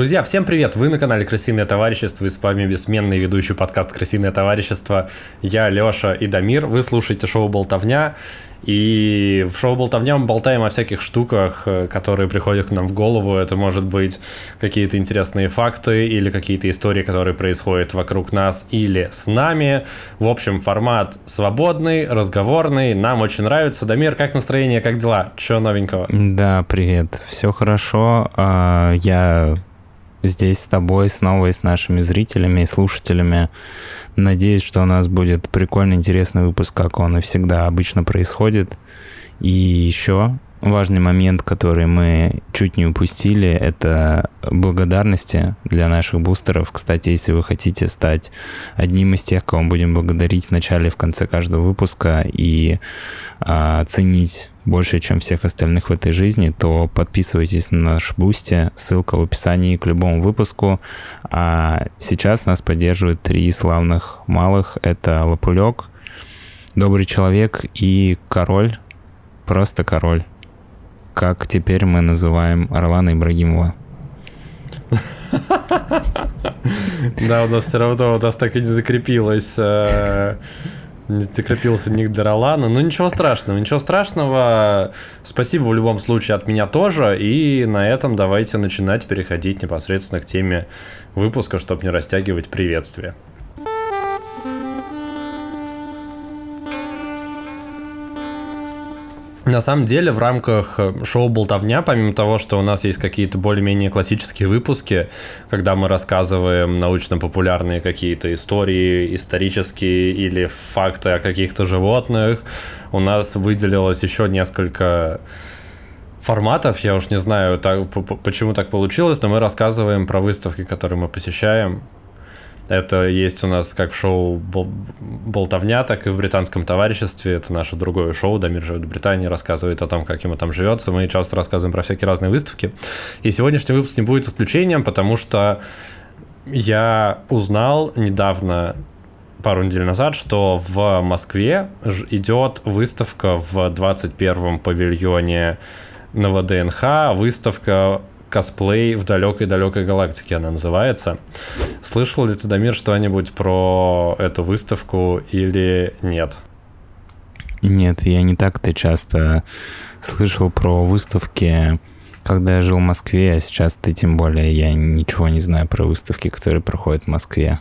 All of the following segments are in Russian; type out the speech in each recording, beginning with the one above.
Друзья, всем привет! Вы на канале Крысиное товарищество и с вами бессменный ведущий подкаст Крысиное товарищество. Я Лёша и Дамир. Вы слушаете шоу Болтовня. И в шоу Болтовня мы болтаем о всяких штуках, э, которые приходят к нам в голову. Это может быть какие-то интересные факты или какие-то истории, которые происходят вокруг нас или с нами. В общем, формат свободный, разговорный. Нам очень нравится. Дамир, как настроение, как дела? Чё новенького? Да, привет. Все хорошо. А, я здесь с тобой, снова и с нашими зрителями и слушателями. Надеюсь, что у нас будет прикольный, интересный выпуск, как он и всегда обычно происходит. И еще важный момент, который мы чуть не упустили, это благодарности для наших бустеров. Кстати, если вы хотите стать одним из тех, кого мы будем благодарить в начале и в конце каждого выпуска и а, ценить больше, чем всех остальных в этой жизни, то подписывайтесь на наш Boosty, ссылка в описании к любому выпуску. А сейчас нас поддерживают три славных малых. Это Лапулек, Добрый человек и Король. Просто Король как теперь мы называем Орлана Ибрагимова. Да, у нас все равно, у нас так и не закрепилось э, закрепился ник Даралана. Но ничего страшного, ничего страшного. Спасибо в любом случае от меня тоже. И на этом давайте начинать переходить непосредственно к теме выпуска, чтобы не растягивать приветствие. На самом деле, в рамках э, шоу «Болтовня», помимо того, что у нас есть какие-то более-менее классические выпуски, когда мы рассказываем научно-популярные какие-то истории, исторические или факты о каких-то животных, у нас выделилось еще несколько форматов, я уж не знаю, так, почему так получилось, но мы рассказываем про выставки, которые мы посещаем, это есть у нас как шоу «Болтовня», так и в британском товариществе. Это наше другое шоу. Дамир живет в Британии, рассказывает о том, как ему там живется. Мы часто рассказываем про всякие разные выставки. И сегодняшний выпуск не будет исключением, потому что я узнал недавно, пару недель назад, что в Москве идет выставка в 21-м павильоне на ВДНХ, выставка косплей в далекой-далекой галактике она называется. Слышал ли ты, Дамир, что-нибудь про эту выставку или нет? Нет, я не так-то часто слышал про выставки, когда я жил в Москве, а сейчас ты тем более я ничего не знаю про выставки, которые проходят в Москве.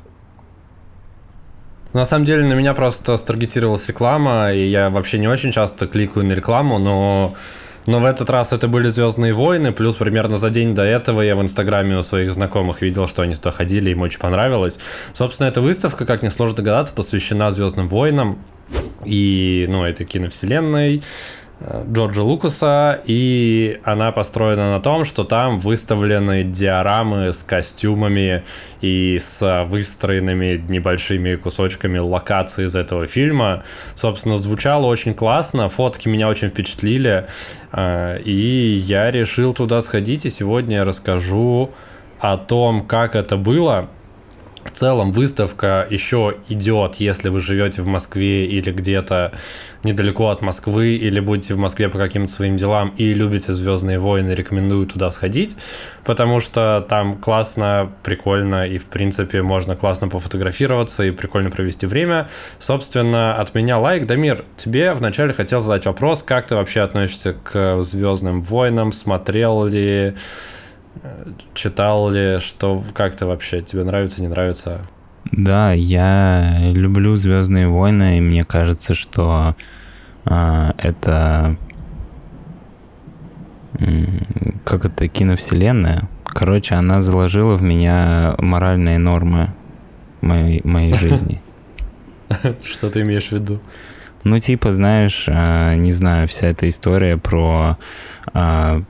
На самом деле на меня просто старгетировалась реклама, и я вообще не очень часто кликаю на рекламу, но но в этот раз это были Звездные войны, плюс примерно за день до этого я в Инстаграме у своих знакомых видел, что они туда ходили, им очень понравилось. Собственно, эта выставка, как несложно догадаться, посвящена Звездным войнам и, ну, этой киновселенной. Джорджа Лукаса, и она построена на том, что там выставлены диорамы с костюмами и с выстроенными небольшими кусочками локаций из этого фильма. Собственно, звучало очень классно, фотки меня очень впечатлили, а, и я решил туда сходить, и сегодня я расскажу о том, как это было, в целом выставка еще идет, если вы живете в Москве или где-то недалеко от Москвы, или будете в Москве по каким-то своим делам и любите Звездные войны, рекомендую туда сходить, потому что там классно, прикольно и, в принципе, можно классно пофотографироваться и прикольно провести время. Собственно, от меня лайк. Дамир, тебе вначале хотел задать вопрос, как ты вообще относишься к Звездным войнам, смотрел ли Читал ли, что как то вообще тебе нравится, не нравится? Да, я люблю Звездные войны, и мне кажется, что а, это как это киновселенная. Короче, она заложила в меня моральные нормы моей, моей жизни. Что ты имеешь в виду? Ну, типа, знаешь, а, не знаю, вся эта история про а,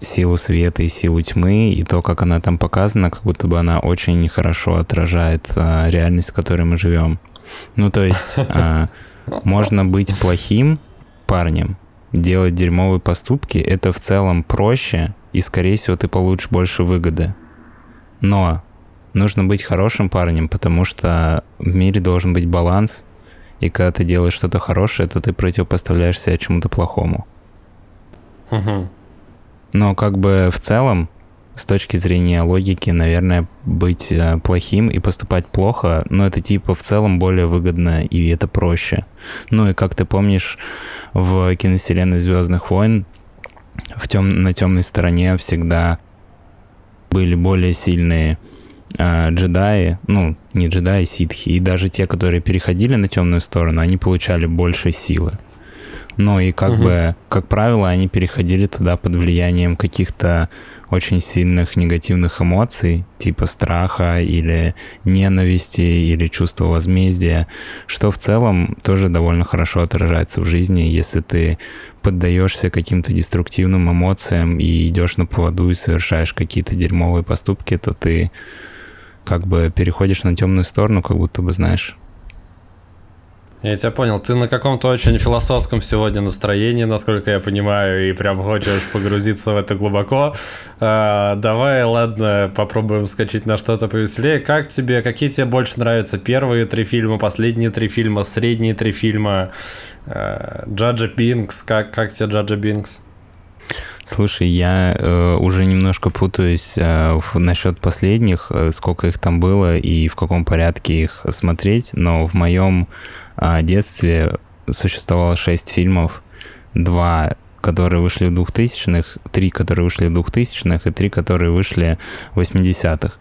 силу света и силу тьмы, и то, как она там показана, как будто бы она очень хорошо отражает а, реальность, в которой мы живем. Ну, то есть, а, можно быть плохим парнем, делать дерьмовые поступки, это в целом проще, и, скорее всего, ты получишь больше выгоды. Но нужно быть хорошим парнем, потому что в мире должен быть баланс, и когда ты делаешь что-то хорошее, то ты противопоставляешь себя чему-то плохому. Угу. Но как бы в целом с точки зрения логики, наверное, быть э, плохим и поступать плохо, но это типа в целом более выгодно и это проще. Ну и как ты помнишь, в киновселенной Звездных войн в тем, на темной стороне всегда были более сильные э, джедаи, ну, не джедаи, ситхи, и даже те, которые переходили на темную сторону, они получали больше силы. Ну и как угу. бы, как правило, они переходили туда под влиянием каких-то очень сильных негативных эмоций, типа страха или ненависти или чувства возмездия, что в целом тоже довольно хорошо отражается в жизни, если ты поддаешься каким-то деструктивным эмоциям и идешь на поводу и совершаешь какие-то дерьмовые поступки, то ты как бы переходишь на темную сторону, как будто бы знаешь. Я тебя понял. Ты на каком-то очень философском сегодня настроении, насколько я понимаю, и прям хочешь погрузиться в это глубоко. А, давай, ладно, попробуем скачать на что-то повеселее. Как тебе, какие тебе больше нравятся первые три фильма, последние три фильма, средние три фильма? А, Джаджа Бинкс, как, как тебе Джаджа Бинкс? Слушай, я э, уже немножко путаюсь э, в, насчет последних, э, сколько их там было и в каком порядке их смотреть, но в моем а, детстве существовало шесть фильмов, два которые вышли в 2000-х, три, которые вышли в 2000-х и три, которые вышли в 80-х.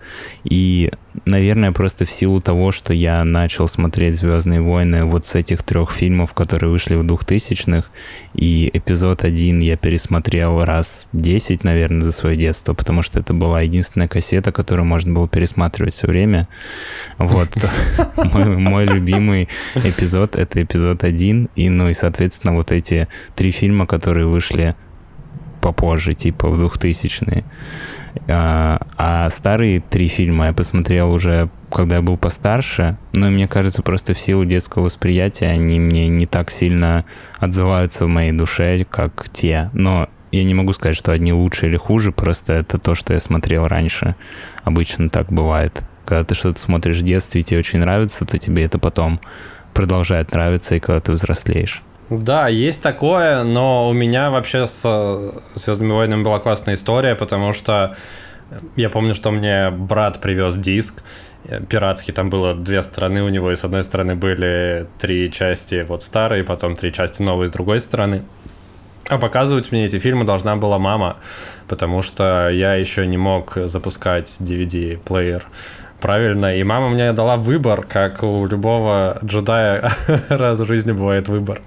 И, наверное, просто в силу того, что я начал смотреть «Звездные войны» вот с этих трех фильмов, которые вышли в 2000-х, и эпизод один я пересмотрел раз 10, наверное, за свое детство, потому что это была единственная кассета, которую можно было пересматривать все время. Вот. Мой, любимый эпизод — это эпизод один, и, ну и, соответственно, вот эти три фильма, которые вышли попозже, типа в 2000-е. А, а старые три фильма я посмотрел уже, когда я был постарше, но мне кажется, просто в силу детского восприятия они мне не так сильно отзываются в моей душе, как те. Но я не могу сказать, что одни лучше или хуже, просто это то, что я смотрел раньше. Обычно так бывает. Когда ты что-то смотришь в детстве и тебе очень нравится, то тебе это потом продолжает нравиться, и когда ты взрослеешь. Да, есть такое, но у меня вообще с Звездными войнами была классная история, потому что я помню, что мне брат привез диск пиратский, там было две стороны у него, и с одной стороны были три части вот старые, потом три части новые с другой стороны. А показывать мне эти фильмы должна была мама, потому что я еще не мог запускать DVD-плеер правильно. И мама мне дала выбор, как у любого джедая раз в жизни бывает выбор.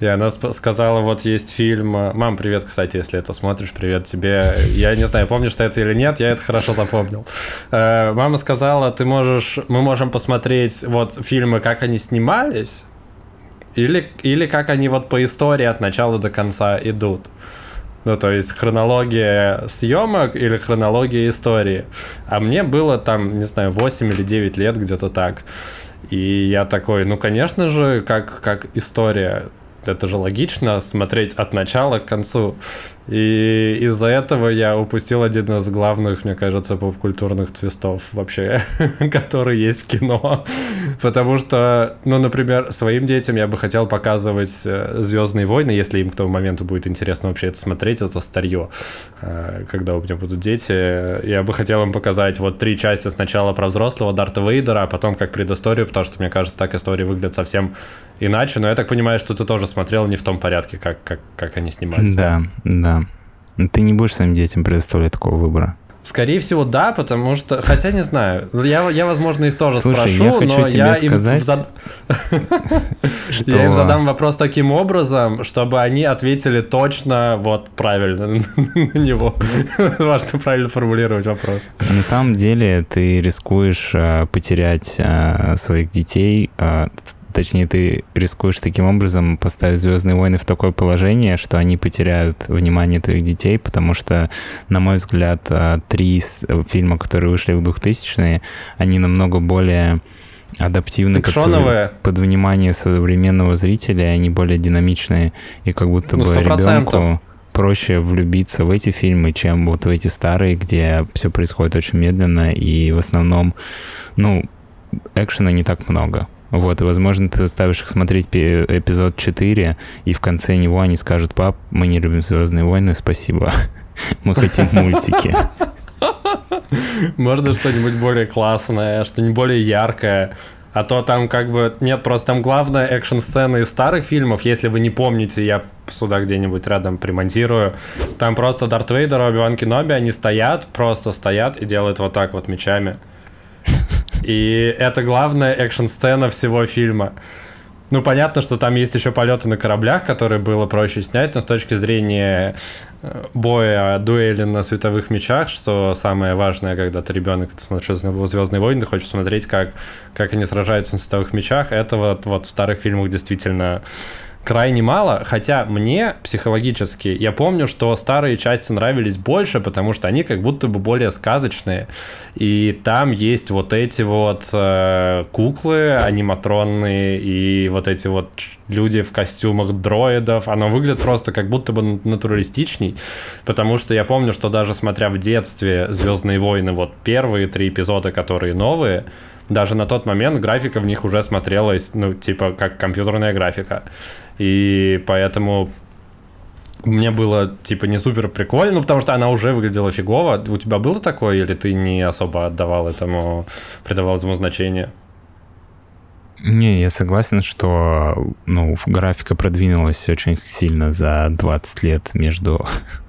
И она сказала, вот есть фильм... Мам, привет, кстати, если это смотришь, привет тебе. Я не знаю, помнишь ты это или нет, я это хорошо запомнил. Э, мама сказала, ты можешь... Мы можем посмотреть вот фильмы, как они снимались, или, или как они вот по истории от начала до конца идут. Ну, то есть хронология съемок или хронология истории. А мне было там, не знаю, 8 или 9 лет, где-то так. И я такой, ну, конечно же, как, как история это же логично смотреть от начала к концу. И из-за этого я упустил один из главных, мне кажется, поп-культурных твистов вообще, который есть в кино. Потому что, ну, например, своим детям я бы хотел показывать э, Звездные войны, если им к тому моменту будет интересно вообще это смотреть, это старье. Э, когда у меня будут дети, я бы хотел им показать вот три части сначала про взрослого Дарта Вейдера, а потом как предысторию, потому что, мне кажется, так истории выглядят совсем иначе. Но я так понимаю, что ты тоже смотрел не в том порядке, как, как, как они снимались. Да, да. Ты не будешь своим детям предоставлять такого выбора. Скорее всего, да, потому что, хотя не знаю, я, я возможно, их тоже Слушай, спрошу, я хочу но тебе я сказать, им, зад... что... я им задам вопрос таким образом, чтобы они ответили точно вот правильно на него. Важно правильно формулировать вопрос. На самом деле ты рискуешь э, потерять э, своих детей, э, Точнее, ты рискуешь таким образом поставить Звездные войны в такое положение, что они потеряют внимание твоих детей, потому что, на мой взгляд, а, три фильма, которые вышли в 2000-е, они намного более адаптивны под, свой, под внимание современного зрителя, они более динамичные, и как будто ну, бы ребенку проще влюбиться в эти фильмы, чем вот в эти старые, где все происходит очень медленно, и в основном, ну, экшена не так много. Вот, возможно, ты заставишь их смотреть эпизод 4, и в конце него они скажут, пап, мы не любим «Звездные войны, спасибо, мы хотим мультики». Можно что-нибудь более классное, что-нибудь более яркое. А то там как бы... Нет, просто там главная экшн-сцена из старых фильмов, если вы не помните, я сюда где-нибудь рядом примонтирую. Там просто Дарт Вейдер и Оби-Ван Кеноби, они стоят, просто стоят и делают вот так вот мечами. И это главная экшн-сцена всего фильма. Ну, понятно, что там есть еще полеты на кораблях, которые было проще снять, но с точки зрения э, боя, дуэли на световых мечах, что самое важное, когда ты ребенок, ты смотришь «Звездные войны», ты хочешь смотреть, как, как они сражаются на световых мечах, это вот, вот в старых фильмах действительно крайне мало, хотя мне психологически, я помню, что старые части нравились больше, потому что они как будто бы более сказочные, и там есть вот эти вот э, куклы аниматронные и вот эти вот люди в костюмах дроидов, оно выглядит просто как будто бы натуралистичней, потому что я помню, что даже смотря в детстве «Звездные войны», вот первые три эпизода, которые новые, даже на тот момент графика в них уже смотрелась, ну, типа, как компьютерная графика. И поэтому мне было, типа, не супер прикольно, ну, потому что она уже выглядела фигово. У тебя было такое, или ты не особо отдавал этому, придавал этому значение? Не, я согласен, что ну, графика продвинулась очень сильно за 20 лет между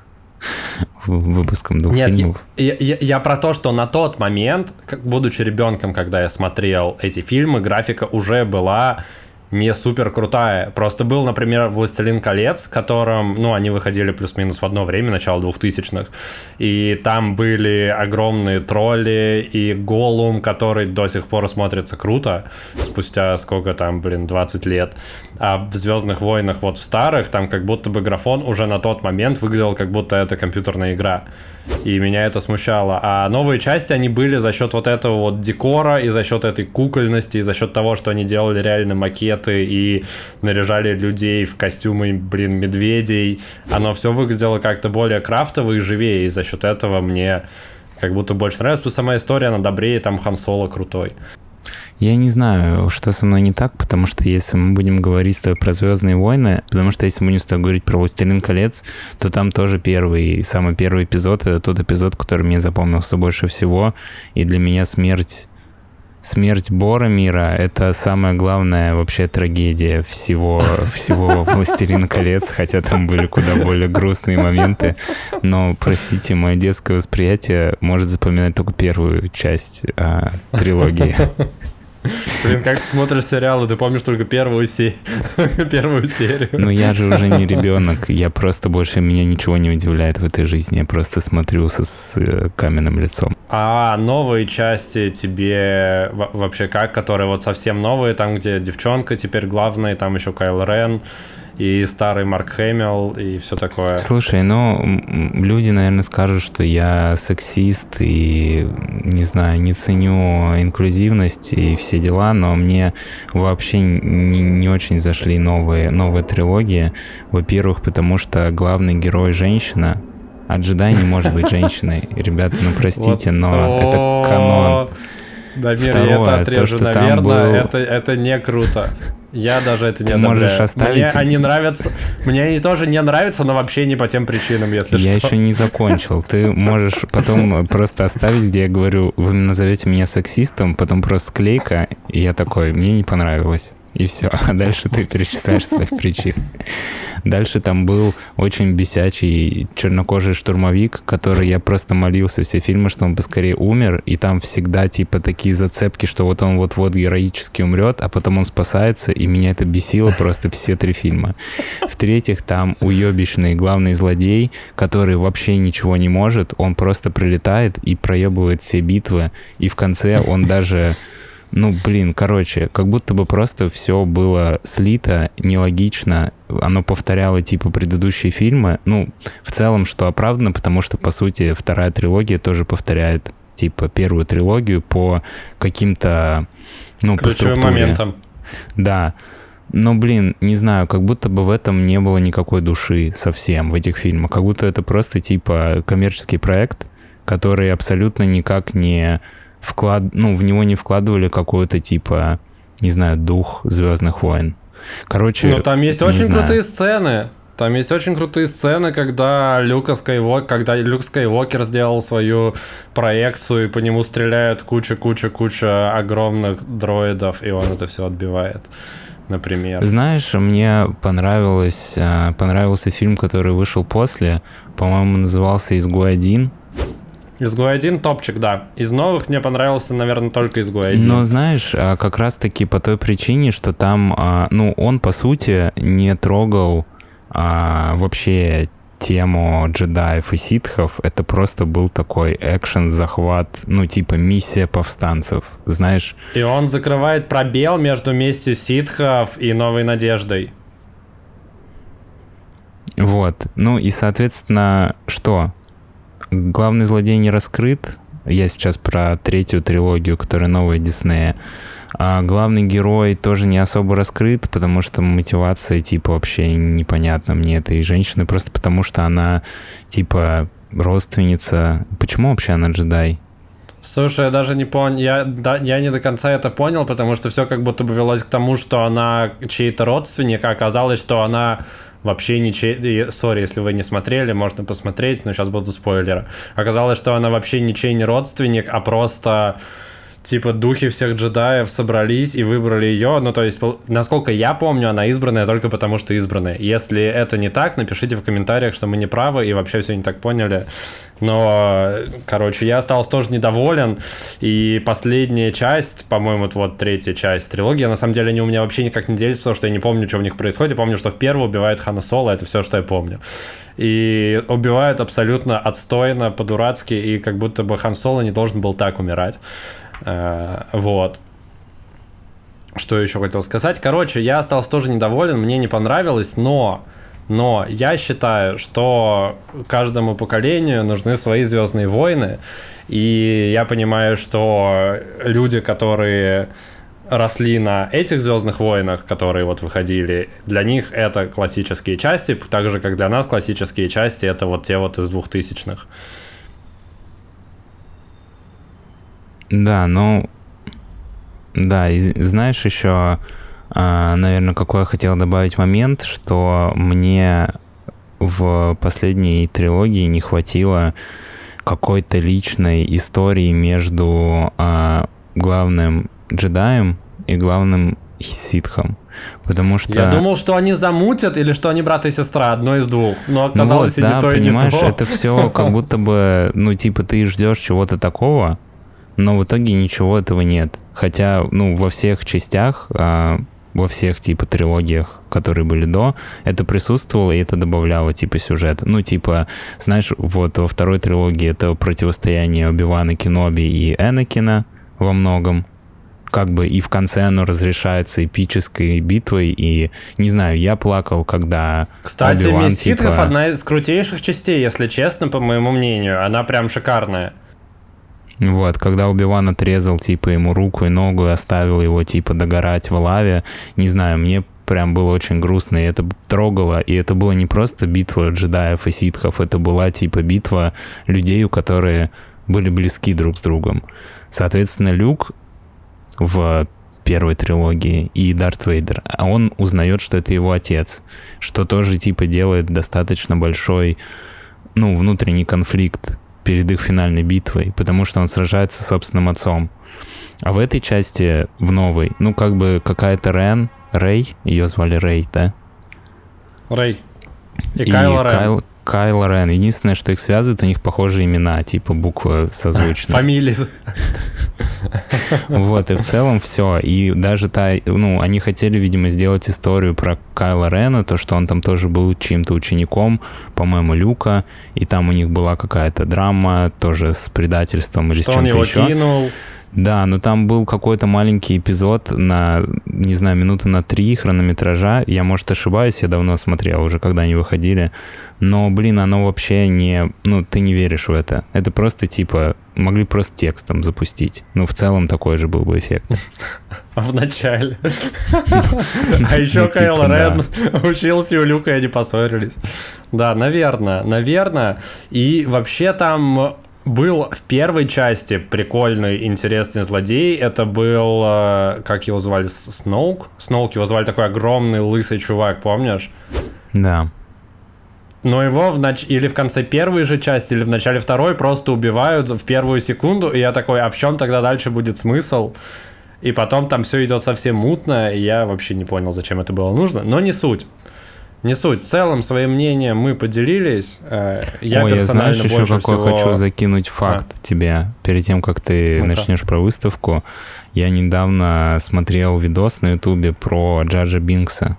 выпуском двух Нет, фильмов. Я, я, я про то, что на тот момент, как, будучи ребенком, когда я смотрел эти фильмы, графика уже была не супер крутая. Просто был, например, «Властелин колец», которым, ну, они выходили плюс-минус в одно время, начало двухтысячных, и там были огромные тролли и Голум, который до сих пор смотрится круто, спустя сколько там, блин, 20 лет. А в «Звездных войнах», вот в старых, там как будто бы графон уже на тот момент выглядел, как будто это компьютерная игра. И меня это смущало. А новые части, они были за счет вот этого вот декора, и за счет этой кукольности, и за счет того, что они делали реально макеты и наряжали людей в костюмы, блин, медведей. Оно все выглядело как-то более крафтово и живее, и за счет этого мне как будто больше нравится. Сама история, она добрее, там Хан Соло крутой. Я не знаю, что со мной не так, потому что если мы будем говорить с тобой про Звездные войны, потому что если мы будем с тобой говорить про Властелин колец, то там тоже первый, самый первый эпизод, это тот эпизод, который мне запомнился больше всего, и для меня смерть смерть Боромира — это самая главная вообще трагедия всего, всего «Властелина колец», хотя там были куда более грустные моменты. Но, простите, мое детское восприятие может запоминать только первую часть а, трилогии. Блин, как ты смотришь сериалы, ты помнишь только первую, се... первую серию. Ну я же уже не ребенок, я просто больше меня ничего не удивляет в этой жизни, я просто смотрю со, с э, каменным лицом. А новые части тебе вообще как, которые вот совсем новые, там где девчонка теперь главная, там еще Кайл Рен, и старый Марк Хэмилл, и все такое. Слушай, ну, люди, наверное, скажут, что я сексист и, не знаю, не ценю инклюзивность и все дела, но мне вообще не, не очень зашли новые, новые трилогии. Во-первых, потому что главный герой женщина, а джедай не может быть женщиной. Ребята, ну простите, но это канон. Дамир, Второе, я это отрежу, то, наверное, это не круто. Я даже это не Ты одобряю. можешь оставить... Мне они нравятся. Мне они тоже не нравятся, но вообще не по тем причинам, если я что. Я еще не закончил. Ты можешь потом просто оставить, где я говорю, вы назовете меня сексистом, потом просто склейка, и я такой, мне не понравилось и все. А дальше ты перечисляешь своих причин. Дальше там был очень бесячий чернокожий штурмовик, который я просто молился все фильмы, что он поскорее умер, и там всегда типа такие зацепки, что вот он вот-вот героически умрет, а потом он спасается, и меня это бесило просто все три фильма. В-третьих, там уебищный главный злодей, который вообще ничего не может, он просто прилетает и проебывает все битвы, и в конце он даже ну, блин, короче, как будто бы просто все было слито, нелогично, оно повторяло типа предыдущие фильмы. Ну, в целом, что оправдано, потому что, по сути, вторая трилогия тоже повторяет типа первую трилогию по каким-то, ну, Ключевым по моментам. Да. Но, блин, не знаю, как будто бы в этом не было никакой души совсем в этих фильмах. Как будто это просто типа коммерческий проект, который абсолютно никак не вклад, ну, в него не вкладывали какой-то типа, не знаю, дух Звездных войн. Короче, Ну, там есть очень знаю. крутые сцены. Там есть очень крутые сцены, когда Люка Скайвок, когда Люк Скайуокер сделал свою проекцию, и по нему стреляют куча-куча-куча огромных дроидов, и он это все отбивает например. Знаешь, мне понравилось, э, понравился фильм, который вышел после, по-моему, назывался «Изгой один». Изгой один топчик, да. Из новых мне понравился, наверное, только Изгой один. Но знаешь, а, как раз-таки по той причине, что там, а, ну, он, по сути, не трогал а, вообще тему джедаев и ситхов, это просто был такой экшен, захват, ну, типа миссия повстанцев, знаешь. И он закрывает пробел между местью ситхов и новой надеждой. Вот. Ну и, соответственно, что? Главный злодей не раскрыт. Я сейчас про третью трилогию, которая новая Диснея. А главный герой тоже не особо раскрыт, потому что мотивация, типа, вообще непонятна мне этой женщины, просто потому что она, типа, родственница. Почему вообще она джедай? Слушай, я даже не понял, я, да, я не до конца это понял, потому что все как будто бы велось к тому, что она чей-то родственник, а оказалось, что она вообще ничей... Сори, если вы не смотрели, можно посмотреть, но сейчас будут спойлеры. Оказалось, что она вообще ничей не родственник, а просто типа духи всех джедаев собрались и выбрали ее. Ну, то есть, насколько я помню, она избранная только потому, что избранная. Если это не так, напишите в комментариях, что мы не правы и вообще все не так поняли. Но, короче, я остался тоже недоволен. И последняя часть, по-моему, вот третья часть трилогии, на самом деле они у меня вообще никак не делятся, потому что я не помню, что в них происходит. Я помню, что в первой убивают Хана Соло, это все, что я помню. И убивают абсолютно отстойно, по-дурацки, и как будто бы Хан Соло не должен был так умирать. Э, вот. Что еще хотел сказать? Короче, я остался тоже недоволен, мне не понравилось, но но я считаю, что каждому поколению нужны свои Звездные войны. И я понимаю, что люди, которые росли на этих Звездных войнах, которые вот выходили, для них это классические части, так же, как для нас классические части это вот те вот из двухтысячных. Да, ну, да, и знаешь еще, а, наверное, какой я хотел добавить момент, что мне в последней трилогии не хватило какой-то личной истории между а, главным джедаем и главным ситхом. Потому что... Я думал, что они замутят или что они брат и сестра, одно из двух. Но оказалось ну вот, и да, не то, понимаешь, и не то. это все как будто бы, ну, типа, ты ждешь чего-то такого, но в итоге ничего этого нет. Хотя, ну, во всех частях, а, во всех, типа, трилогиях, которые были до, это присутствовало, и это добавляло, типа, сюжет. Ну, типа, знаешь, вот во второй трилогии это противостояние Оби-Вана Кеноби и Энакина во многом, как бы и в конце оно разрешается эпической битвой, и, не знаю, я плакал, когда Кстати, Месть типа... одна из крутейших частей, если честно, по моему мнению. Она прям шикарная. Вот, когда Убиван отрезал, типа, ему руку и ногу и оставил его, типа, догорать в лаве, не знаю, мне прям было очень грустно, и это трогало, и это была не просто битва джедаев и ситхов, это была, типа, битва людей, у которые были близки друг с другом. Соответственно, Люк в первой трилогии и Дарт Вейдер, а он узнает, что это его отец, что тоже, типа, делает достаточно большой, ну, внутренний конфликт перед их финальной битвой, потому что он сражается с собственным отцом. А в этой части, в новой, ну, как бы какая-то Рен, Рэй, ее звали Рэй, да? Рэй. И, и Кайл Рен. Кайл, Кайл Рен. Единственное, что их связывает, у них похожие имена, типа буквы созвучные. Фамилии. Вот, и в целом все. И даже та, ну, они хотели, видимо, сделать историю про Кайла Рена, то, что он там тоже был чьим-то учеником, по-моему, Люка, и там у них была какая-то драма тоже с предательством или с чем-то еще. кинул. Да, но там был какой-то маленький эпизод на, не знаю, минуты на три хронометража. Я, может, ошибаюсь, я давно смотрел уже, когда они выходили. Но, блин, оно вообще не... Ну, ты не веришь в это. Это просто, типа, могли просто текстом запустить. Ну, в целом такой же был бы эффект. В начале. А еще ну, Кайл типа, Рен учился у Люка, и они поссорились. Да, наверное, наверное. И вообще там был в первой части прикольный, интересный злодей. Это был, э, как его звали, Сноук? Сноук его звали такой огромный лысый чувак, помнишь? Да. но его в нач... или в конце первой же части, или в начале второй просто убивают в первую секунду, и я такой, а в чем тогда дальше будет смысл? И потом там все идет совсем мутно, и я вообще не понял, зачем это было нужно, но не суть. Не суть. В целом, своим мнением мы поделились. Э, я Ой, персонально я знаешь, еще какой всего... хочу закинуть факт а. тебе, перед тем, как ты ну начнешь про выставку. Я недавно смотрел видос на ютубе про Джаджа Бинкса.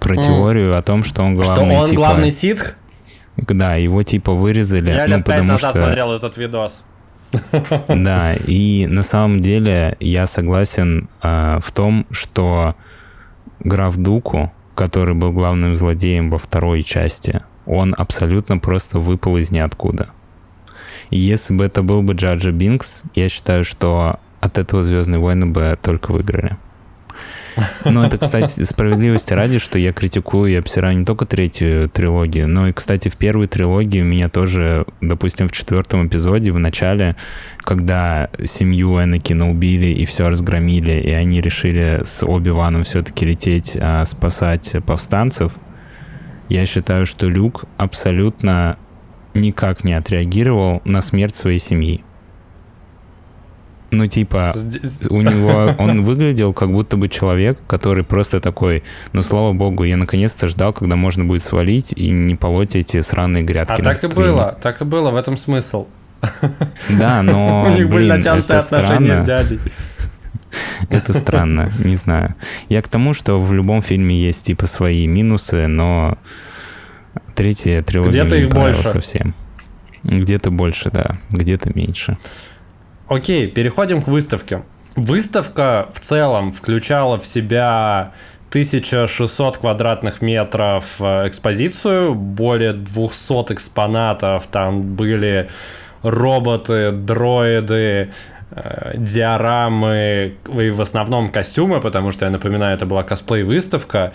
Про mm. теорию о том, что он главный, Что он типа... главный ситх? Да, его типа вырезали. Я ну, лет пять назад что... смотрел этот видос. Да, и на самом деле я согласен э, в том, что граф Дуку, который был главным злодеем во второй части, он абсолютно просто выпал из ниоткуда. И если бы это был бы Джаджа Бинкс, я считаю, что от этого Звездные войны бы только выиграли. Ну, это, кстати, справедливости ради, что я критикую и обсираю не только третью трилогию, но и, кстати, в первой трилогии меня тоже, допустим, в четвертом эпизоде, в начале, когда семью Энакина убили и все разгромили, и они решили с Оби-Ваном все-таки лететь а, спасать повстанцев, я считаю, что Люк абсолютно никак не отреагировал на смерть своей семьи. Ну, типа, у него он выглядел как будто бы человек, который просто такой, ну, слава богу, я наконец-то ждал, когда можно будет свалить и не полоть эти сраные грядки. А так и было, так и было, в этом смысл. Да, но, У них были натянутые отношения с дядей. Это странно, не знаю. Я к тому, что в любом фильме есть типа свои минусы, но третья трилогия где-то их больше совсем. Где-то больше, да, где-то меньше. Окей, переходим к выставке. Выставка в целом включала в себя 1600 квадратных метров э, экспозицию, более 200 экспонатов, там были роботы, дроиды, э, диорамы и в основном костюмы, потому что, я напоминаю, это была косплей-выставка.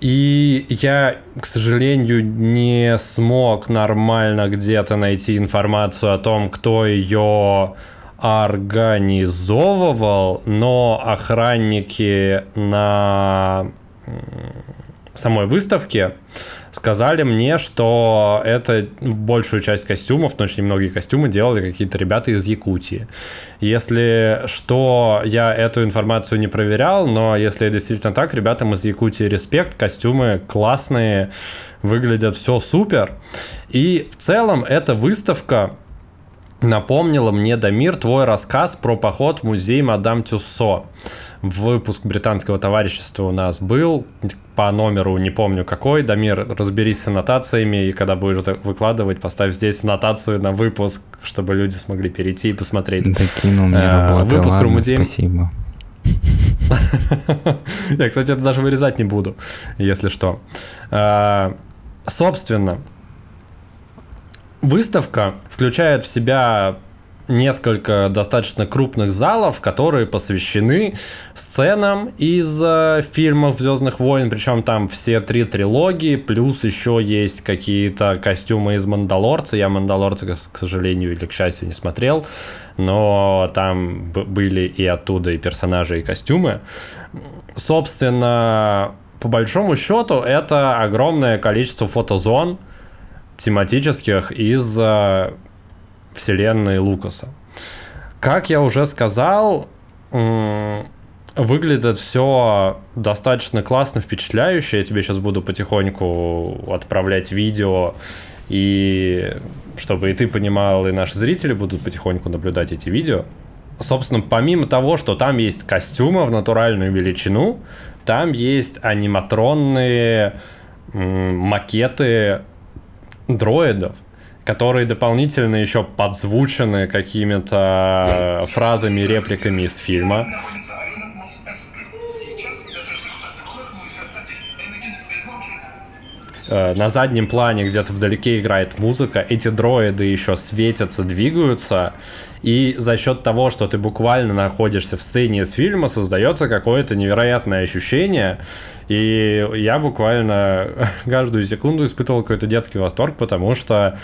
И я, к сожалению, не смог нормально где-то найти информацию о том, кто ее организовывал, но охранники на самой выставке сказали мне, что это большую часть костюмов, но очень многие костюмы делали какие-то ребята из Якутии. Если что, я эту информацию не проверял, но если действительно так, ребятам из Якутии респект, костюмы классные, выглядят все супер. И в целом эта выставка напомнила мне, Дамир, твой рассказ про поход в музей Мадам Тюссо выпуск британского товарищества у нас был по номеру, не помню какой. Дамир, разберись с аннотациями, и когда будешь выкладывать, поставь здесь аннотацию на выпуск, чтобы люди смогли перейти и посмотреть. Докинул мне а, работы, выпуск ладно, музей... спасибо. Я, кстати, это даже вырезать не буду, если что. А, собственно, выставка включает в себя несколько достаточно крупных залов, которые посвящены сценам из э, фильмов Звездных войн, причем там все три трилогии, плюс еще есть какие-то костюмы из Мандалорца. Я Мандалорца, к сожалению или к счастью, не смотрел, но там были и оттуда и персонажи, и костюмы. Собственно, по большому счету, это огромное количество фотозон тематических из э, вселенной Лукаса. Как я уже сказал, выглядит все достаточно классно, впечатляюще. Я тебе сейчас буду потихоньку отправлять видео, и чтобы и ты понимал, и наши зрители будут потихоньку наблюдать эти видео. Собственно, помимо того, что там есть костюмы в натуральную величину, там есть аниматронные макеты дроидов которые дополнительно еще подзвучены какими-то фразами, репликами из фильма. Э, на заднем плане где-то вдалеке играет музыка, эти дроиды еще светятся, двигаются, и за счет того, что ты буквально находишься в сцене из фильма, создается какое-то невероятное ощущение, и я буквально каждую секунду испытывал какой-то детский восторг, потому что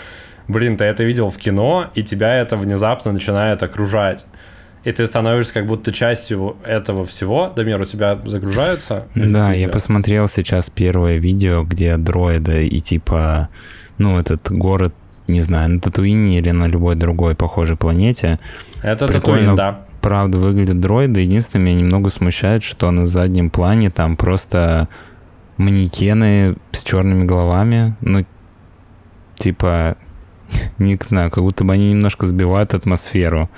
блин, ты это видел в кино, и тебя это внезапно начинает окружать. и ты становишься как будто частью этого всего. Дамир, у тебя загружаются? Да, видео? я посмотрел сейчас первое видео, где дроиды и типа, ну, этот город, не знаю, на Татуине или на любой другой похожей планете. Это Татуин, да. Правда, выглядят дроиды. Единственное, меня немного смущает, что на заднем плане там просто манекены с черными головами. Ну, типа, не знаю, как будто бы они немножко сбивают атмосферу.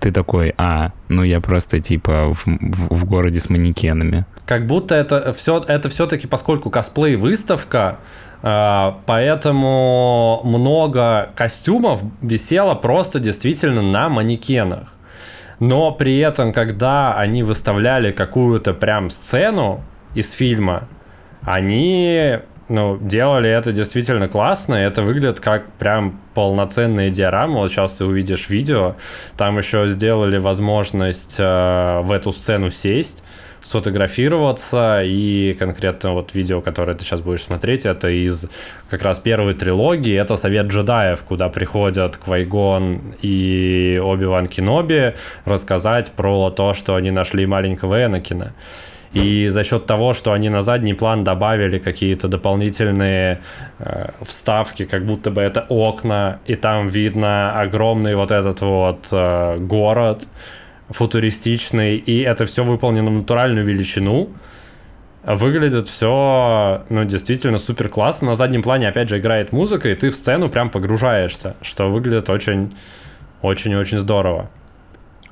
Ты такой, а, ну я просто типа в, в, в городе с манекенами. Как будто это все, это все-таки, поскольку косплей выставка, э, поэтому много костюмов висело просто действительно на манекенах. Но при этом, когда они выставляли какую-то прям сцену из фильма, они ну, делали это действительно классно, это выглядит как прям полноценная диорама. Вот сейчас ты увидишь видео, там еще сделали возможность э, в эту сцену сесть, сфотографироваться, и конкретно вот видео, которое ты сейчас будешь смотреть, это из как раз первой трилогии, это Совет джедаев, куда приходят Квайгон и Оби-Ван Кеноби рассказать про то, что они нашли маленького Энакина. И за счет того, что они на задний план добавили какие-то дополнительные э, вставки, как будто бы это окна, и там видно огромный вот этот вот э, город футуристичный, и это все выполнено в натуральную величину, выглядит все, ну, действительно супер классно. На заднем плане, опять же, играет музыка, и ты в сцену прям погружаешься, что выглядит очень, очень-очень здорово.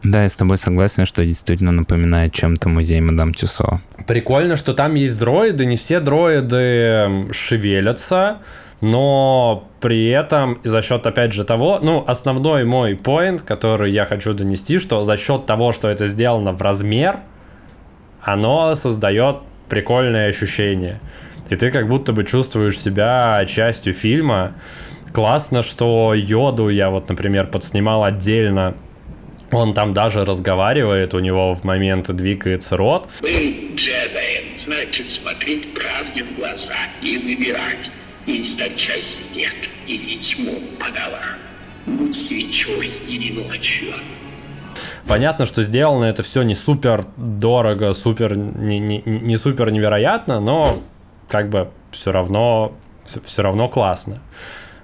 Да, я с тобой согласен, что действительно напоминает чем-то музей Мадам Тюсо. Прикольно, что там есть дроиды, не все дроиды шевелятся, но при этом за счет, опять же, того, ну, основной мой поинт, который я хочу донести, что за счет того, что это сделано в размер, оно создает прикольное ощущение. И ты как будто бы чувствуешь себя частью фильма. Классно, что Йоду я вот, например, подснимал отдельно он там даже разговаривает, у него в момент двигается рот. Быть джедаем значит смотреть правде в глаза и выбирать. Источай свет или тьму подала. Будь свечой или ночью. Понятно, что сделано это все не супер дорого, супер не, не, не супер невероятно, но как бы все равно все равно классно.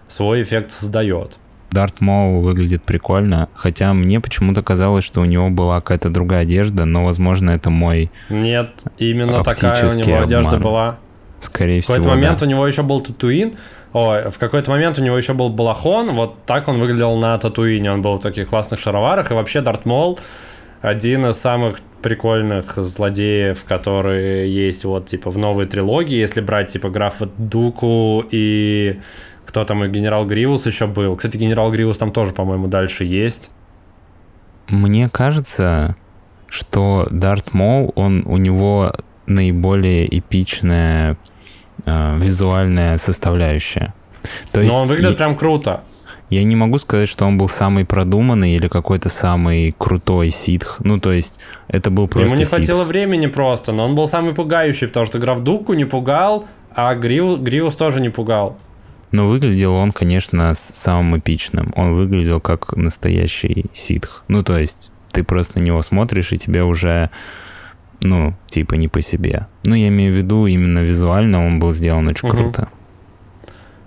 Свой эффект создает. Дарт Моу выглядит прикольно, хотя мне почему-то казалось, что у него была какая-то другая одежда, но, возможно, это мой Нет, именно такая у него одежда обман. была. Скорее всего, В какой-то момент да. у него еще был татуин, Ой, в какой-то момент у него еще был балахон, вот так он выглядел на татуине, он был в таких классных шароварах, и вообще Дарт Мол один из самых прикольных злодеев, которые есть вот типа в новой трилогии, если брать типа графа Дуку и кто там и генерал Гривус еще был. Кстати, генерал Гривус там тоже, по-моему, дальше есть. Мне кажется, что Дарт Мол, он, у него наиболее эпичная э, визуальная составляющая. То есть, Но он выглядит и... прям круто. Я не могу сказать, что он был самый продуманный или какой-то самый крутой ситх. Ну, то есть, это был просто Ему не ситх. хватило времени просто, но он был самый пугающий, потому что граф Дуку не пугал, а Грив... Гривус тоже не пугал. Но выглядел он, конечно, самым эпичным. Он выглядел как настоящий ситх. Ну, то есть, ты просто на него смотришь, и тебе уже, ну, типа не по себе. Ну, я имею в виду, именно визуально он был сделан очень угу. круто.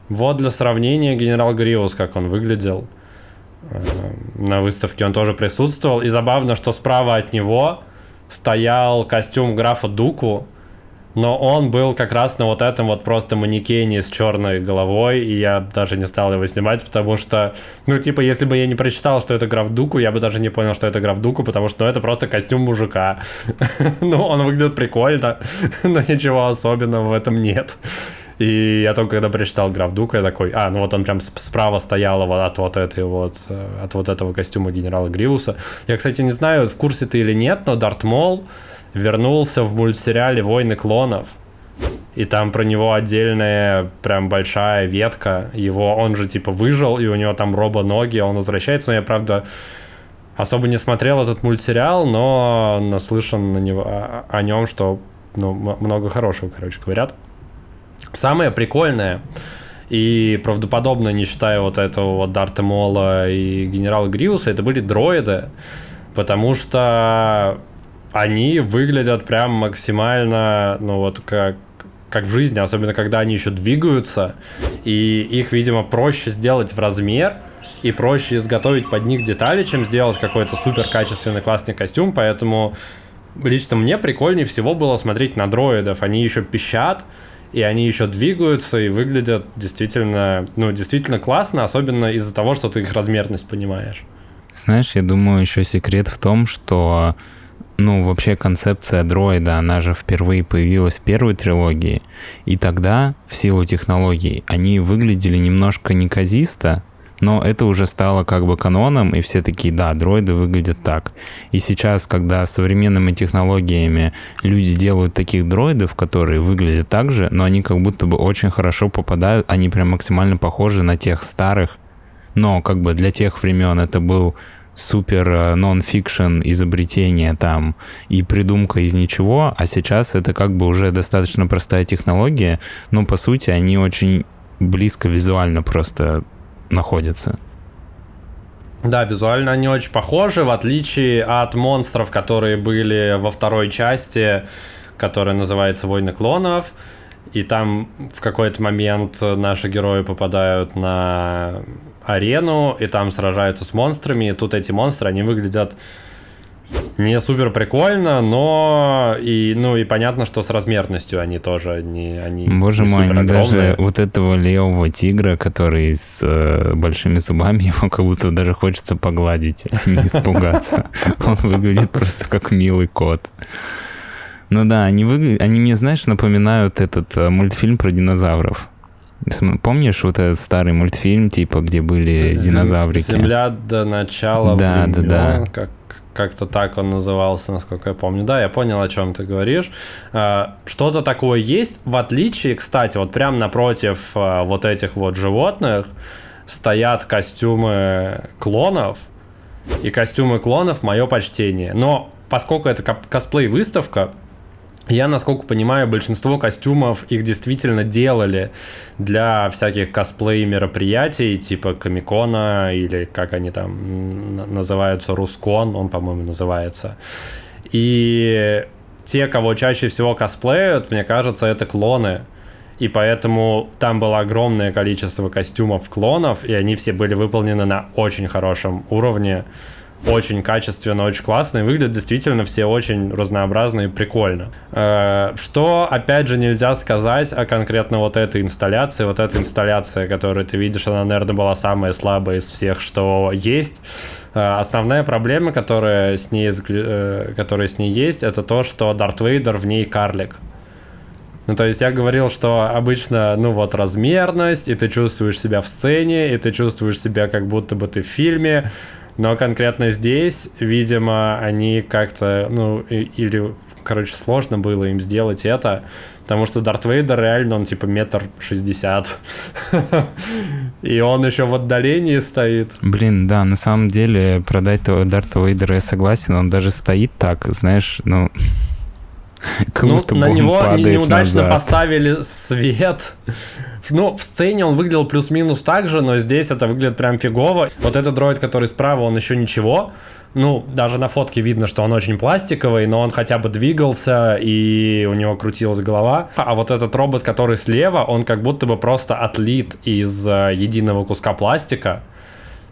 Вот для сравнения генерал Гриус, как он выглядел. Э, на выставке он тоже присутствовал. И забавно, что справа от него стоял костюм графа Дуку, но он был как раз на вот этом вот просто манекене с черной головой, и я даже не стал его снимать, потому что, ну, типа, если бы я не прочитал, что это граф Дуку, я бы даже не понял, что это граф Дуку, потому что, ну, это просто костюм мужика. ну, он выглядит прикольно, но ничего особенного в этом нет. И я только когда прочитал граф я такой, а, ну вот он прям справа стоял вот от вот этой вот, э, от вот этого костюма генерала Гриуса. Я, кстати, не знаю, в курсе ты или нет, но Дарт Мол, вернулся в мультсериале «Войны клонов». И там про него отдельная прям большая ветка. Его, он же типа выжил, и у него там робо-ноги, он возвращается. Но я, правда, особо не смотрел этот мультсериал, но наслышан на него, о, нем, что ну, много хорошего, короче, говорят. Самое прикольное и правдоподобно, не считая вот этого вот Дарта Мола и генерала Гриуса, это были дроиды, потому что они выглядят прям максимально, ну вот как как в жизни, особенно когда они еще двигаются, и их, видимо, проще сделать в размер, и проще изготовить под них детали, чем сделать какой-то супер качественный классный костюм, поэтому лично мне прикольнее всего было смотреть на дроидов, они еще пищат, и они еще двигаются и выглядят действительно, ну, действительно классно, особенно из-за того, что ты их размерность понимаешь. Знаешь, я думаю, еще секрет в том, что ну, вообще концепция дроида, она же впервые появилась в первой трилогии, и тогда, в силу технологий, они выглядели немножко неказисто, но это уже стало как бы каноном, и все такие, да, дроиды выглядят так. И сейчас, когда современными технологиями люди делают таких дроидов, которые выглядят так же, но они как будто бы очень хорошо попадают, они прям максимально похожи на тех старых, но как бы для тех времен это был супер э, нон-фикшн изобретение там и придумка из ничего, а сейчас это как бы уже достаточно простая технология, но по сути они очень близко визуально просто находятся. Да, визуально они очень похожи, в отличие от монстров, которые были во второй части, которая называется «Войны клонов», и там в какой-то момент наши герои попадают на арену, и там сражаются с монстрами, и тут эти монстры, они выглядят не супер прикольно, но и ну и понятно, что с размерностью они тоже не они. Боже не мой, они даже вот этого левого тигра, который с э, большими зубами, его как будто даже хочется погладить, а не испугаться. Он выглядит просто как милый кот. Ну да, они выглядят, они мне, знаешь, напоминают этот э, мультфильм про динозавров. Помнишь вот этот старый мультфильм, типа, где были Зем... динозаврики? Земля до начала да, времен, да, да. как как-то так он назывался, насколько я помню. Да, я понял, о чем ты говоришь. А, что-то такое есть, в отличие, кстати, вот прям напротив а, вот этих вот животных стоят костюмы клонов, и костюмы клонов мое почтение. Но поскольку это косплей-выставка, я, насколько понимаю, большинство костюмов их действительно делали для всяких косплей мероприятий, типа Комикона или как они там называются, Рускон, он, по-моему, называется. И те, кого чаще всего косплеют, мне кажется, это клоны. И поэтому там было огромное количество костюмов клонов, и они все были выполнены на очень хорошем уровне очень качественно, очень классно, и выглядят действительно все очень разнообразно и прикольно. Э, что, опять же, нельзя сказать о конкретно вот этой инсталляции. Вот эта инсталляция, которую ты видишь, она, наверное, была самая слабая из всех, что есть. Э, основная проблема, которая с ней, э, которая с ней есть, это то, что Дарт Вейдер в ней карлик. Ну, то есть я говорил, что обычно, ну, вот размерность, и ты чувствуешь себя в сцене, и ты чувствуешь себя как будто бы ты в фильме, но конкретно здесь, видимо, они как-то, ну, или, короче, сложно было им сделать это, потому что Дарт Вейдер реально, он типа метр шестьдесят. И он еще в отдалении стоит. Блин, да, на самом деле продать Дарта Вейдера я согласен, он даже стоит так, знаешь, ну... Ну, на него неудачно назад. поставили свет. Ну, в сцене он выглядел плюс-минус так же, но здесь это выглядит прям фигово. Вот этот дроид, который справа, он еще ничего. Ну, даже на фотке видно, что он очень пластиковый, но он хотя бы двигался, и у него крутилась голова. А вот этот робот, который слева, он как будто бы просто отлит из э, единого куска пластика,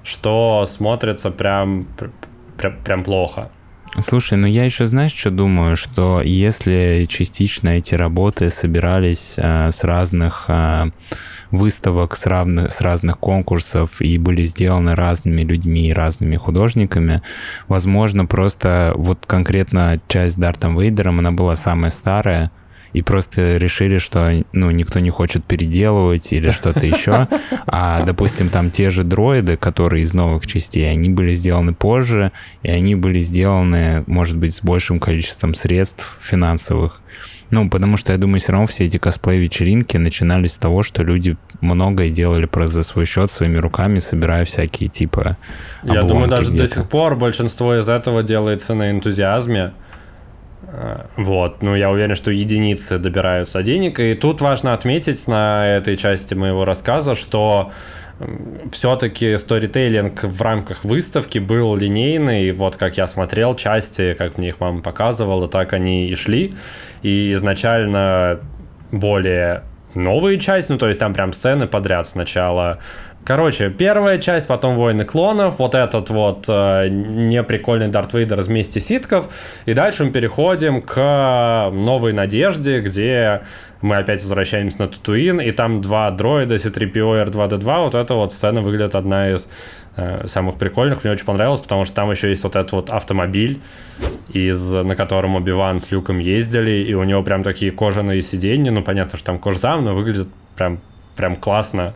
что смотрится прям, прям, прям плохо. Слушай, ну я еще, знаешь, что думаю, что если частично эти работы собирались э, с разных э, выставок, с, равных, с разных конкурсов и были сделаны разными людьми разными художниками, возможно, просто вот конкретно часть Дартом Вейдером, она была самая старая, и просто решили, что ну, никто не хочет переделывать или что-то еще. А, допустим, там те же дроиды, которые из новых частей, они были сделаны позже, и они были сделаны, может быть, с большим количеством средств финансовых. Ну, потому что, я думаю, все равно все эти косплей-вечеринки начинались с того, что люди многое делали просто за свой счет, своими руками, собирая всякие типа Я думаю, даже до сих пор большинство из этого делается на энтузиазме вот, ну я уверен, что единицы добираются денег. И тут важно отметить на этой части моего рассказа, что все-таки сторитейлинг в рамках выставки был линейный. Вот как я смотрел части, как мне их мама показывала, так они и шли. И изначально более новые части, ну то есть там прям сцены подряд сначала Короче, первая часть, потом Войны клонов, вот этот вот э, неприкольный Дарт Вейдер вместе ситков, и дальше мы переходим к Новой Надежде, где мы опять возвращаемся на Татуин, и там два дроида, C-3PO и R2-D2, вот эта вот сцена выглядит одна из э, самых прикольных, мне очень понравилось, потому что там еще есть вот этот вот автомобиль, из, на котором Оби-Ван с Люком ездили, и у него прям такие кожаные сиденья, ну понятно, что там кожзам, но выглядит прям, прям классно,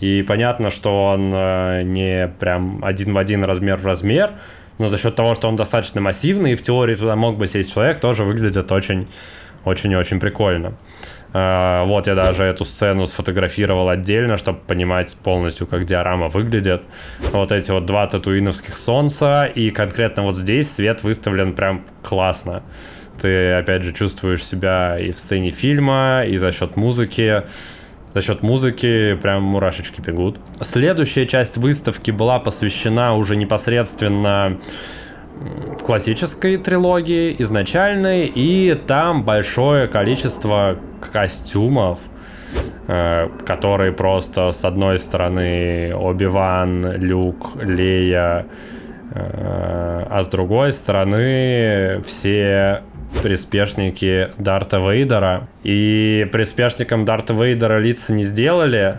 и понятно, что он э, не прям один в один размер в размер, но за счет того, что он достаточно массивный, и в теории туда мог бы сесть человек, тоже выглядит очень, очень-очень прикольно. Э, вот я даже эту сцену сфотографировал отдельно, чтобы понимать полностью, как диорама выглядит. Вот эти вот два татуиновских солнца, и конкретно вот здесь свет выставлен прям классно. Ты, опять же, чувствуешь себя и в сцене фильма, и за счет музыки за счет музыки прям мурашечки бегут. Следующая часть выставки была посвящена уже непосредственно классической трилогии, изначальной, и там большое количество костюмов, э, которые просто с одной стороны Оби-Ван, Люк, Лея, э, а с другой стороны все приспешники Дарта Вейдера. И приспешникам Дарта Вейдера лица не сделали,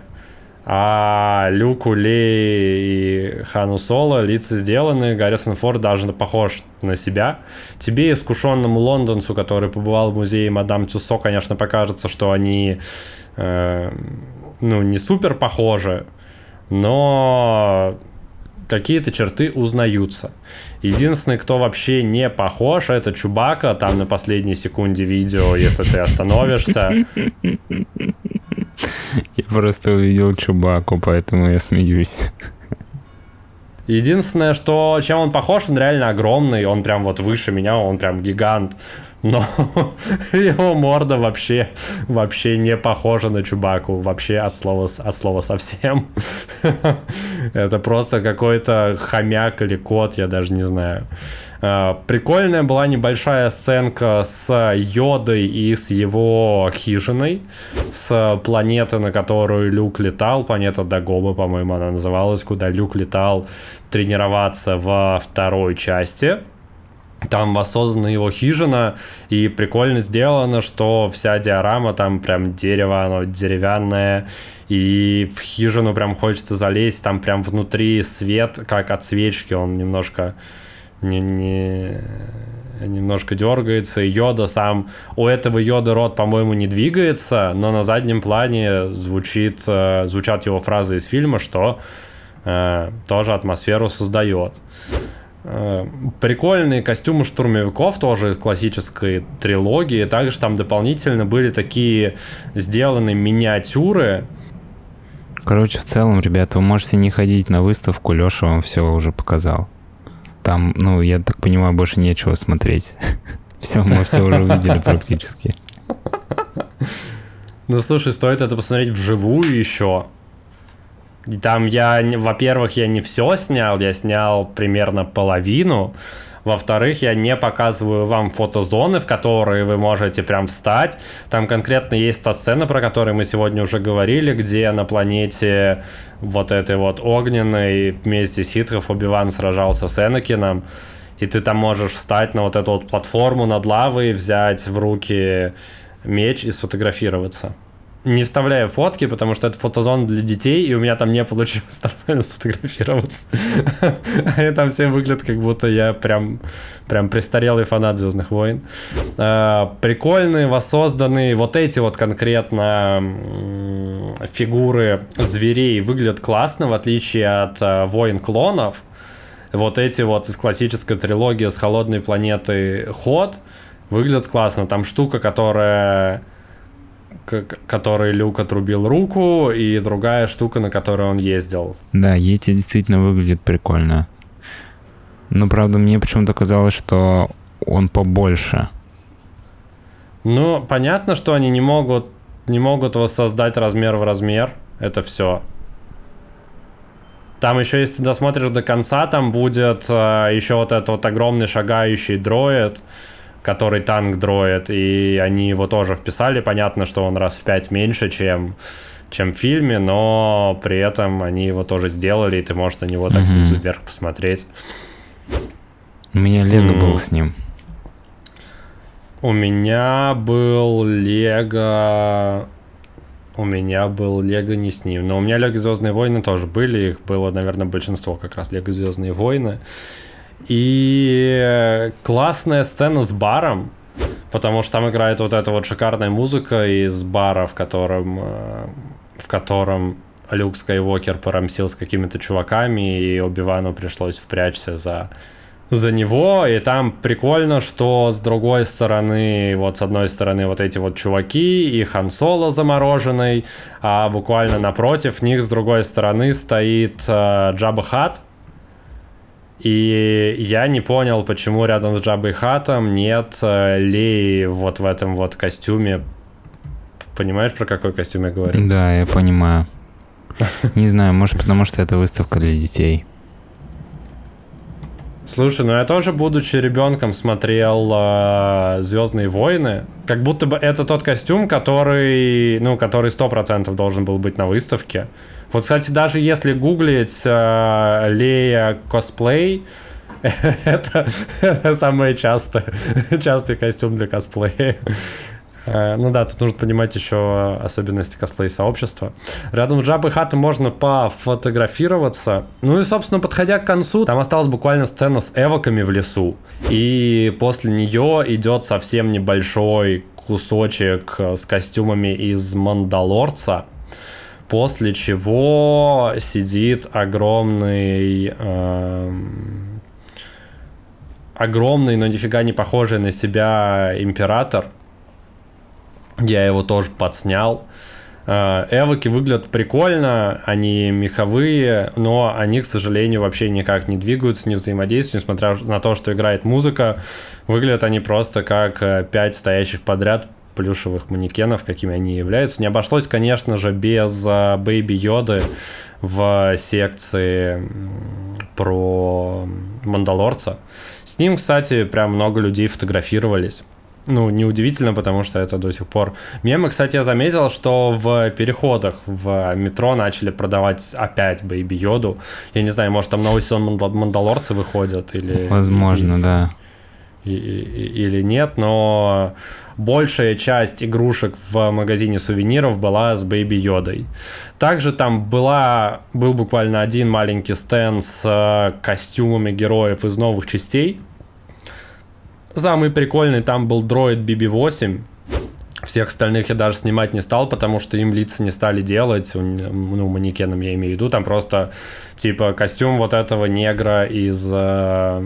а Люку, Лей и Хану Соло лица сделаны. Гаррисон Форд даже похож на себя. Тебе, искушенному лондонцу, который побывал в музее Мадам Тюсо, конечно, покажется, что они э, ну, не супер похожи, но какие-то черты узнаются. Единственный, кто вообще не похож, это Чубака, там на последней секунде видео, если ты остановишься. Я просто увидел Чубаку, поэтому я смеюсь. Единственное, что чем он похож, он реально огромный, он прям вот выше меня, он прям гигант но его морда вообще, вообще не похожа на Чубаку, вообще от слова, от слова совсем. Это просто какой-то хомяк или кот, я даже не знаю. А, прикольная была небольшая сценка с Йодой и с его хижиной, с планеты, на которую Люк летал, планета Дагоба, по-моему, она называлась, куда Люк летал тренироваться во второй части. Там воссоздана его хижина, и прикольно сделано, что вся диорама там прям дерево, оно деревянное, и в хижину прям хочется залезть, там прям внутри свет, как от свечки, он немножко не, не немножко дергается. Йода сам... У этого Йода рот, по-моему, не двигается, но на заднем плане звучит, э, звучат его фразы из фильма, что э, тоже атмосферу создает. Э, прикольные костюмы штурмовиков тоже из классической трилогии. Также там дополнительно были такие сделаны миниатюры. Короче, в целом, ребята, вы можете не ходить на выставку, Леша вам все уже показал. Там, ну, я так понимаю, больше нечего смотреть. Все, мы все уже увидели практически. Ну, слушай, стоит это посмотреть вживую еще. Там я, во-первых, я не все снял, я снял примерно половину. Во-вторых, я не показываю вам фотозоны, в которые вы можете прям встать. Там конкретно есть та сцена, про которую мы сегодня уже говорили, где на планете вот этой вот огненной вместе с Хитров Убиван сражался с Энакином. И ты там можешь встать на вот эту вот платформу над лавой, взять в руки меч и сфотографироваться не вставляю фотки, потому что это фотозона для детей, и у меня там не получилось нормально сфотографироваться. Они там все выглядят, как будто я прям, прям престарелый фанат Звездных войн. А, прикольные, воссозданные, вот эти вот конкретно фигуры зверей выглядят классно, в отличие от а, войн клонов. Вот эти вот из классической трилогии с холодной планеты ход выглядят классно. Там штука, которая которой Люк отрубил руку, и другая штука, на которой он ездил. Да, Йети действительно выглядит прикольно. Но, правда, мне почему-то казалось, что он побольше. Ну, понятно, что они не могут, не могут воссоздать размер в размер. Это все. Там еще, если ты досмотришь до конца, там будет э, еще вот этот вот огромный шагающий дроид, который танк-дроид, и они его тоже вписали. Понятно, что он раз в пять меньше, чем, чем в фильме, но при этом они его тоже сделали, и ты можешь на него так снизу вверх посмотреть. У меня Лего mm. был с ним. У меня был Лего... У меня был Лего не с ним. Но у меня Лего Звездные войны тоже были. Их было, наверное, большинство как раз Лего Звездные войны. И классная сцена с баром, потому что там играет вот эта вот шикарная музыка из бара, в котором, э, в котором Люк Скайуокер порамсил с какими-то чуваками, и Оби-Вану пришлось впрячься за за него, и там прикольно, что с другой стороны, вот с одной стороны вот эти вот чуваки и Хан Соло замороженный, а буквально напротив них с другой стороны стоит э, Джаба Хат, и я не понял, почему рядом с Джабой Хатом нет э, Леи вот в этом вот костюме. Понимаешь, про какой костюм я говорю? Да, я понимаю. Не знаю, может потому что это выставка для детей. Слушай, ну я тоже, будучи ребенком, смотрел э, Звездные войны. Как будто бы это тот костюм, который, ну, который сто процентов должен был быть на выставке. Вот, кстати, даже если гуглить э, Лея косплей, это, самый частый, частый костюм для косплея. Э, ну да, тут нужно понимать еще особенности косплей-сообщества. Рядом с Джабой Хатом можно пофотографироваться. Ну и, собственно, подходя к концу, там осталась буквально сцена с эвоками в лесу. И после нее идет совсем небольшой кусочек с костюмами из Мандалорца. После чего сидит огромный... Эм, огромный, но нифига не похожий на себя император я его тоже подснял. Э, эвоки выглядят прикольно, они меховые, но они, к сожалению, вообще никак не двигаются, не взаимодействуют, несмотря на то, что играет музыка. Выглядят они просто как э, пять стоящих подряд плюшевых манекенов, какими они являются. Не обошлось, конечно же, без э, Бэйби Йоды в секции про Мандалорца. С ним, кстати, прям много людей фотографировались ну, неудивительно, потому что это до сих пор мемы. Кстати, я заметил, что в переходах в метро начали продавать опять Бэйби Йоду. Я не знаю, может, там новый сезон Мандалорцы выходят или... Возможно, или, да. Или нет, но большая часть игрушек в магазине сувениров была с Бэйби Йодой. Также там была, был буквально один маленький стенд с костюмами героев из новых частей, Самый прикольный там был дроид BB-8. Всех остальных я даже снимать не стал, потому что им лица не стали делать, ну, манекеном я имею в виду, там просто, типа, костюм вот этого негра из э,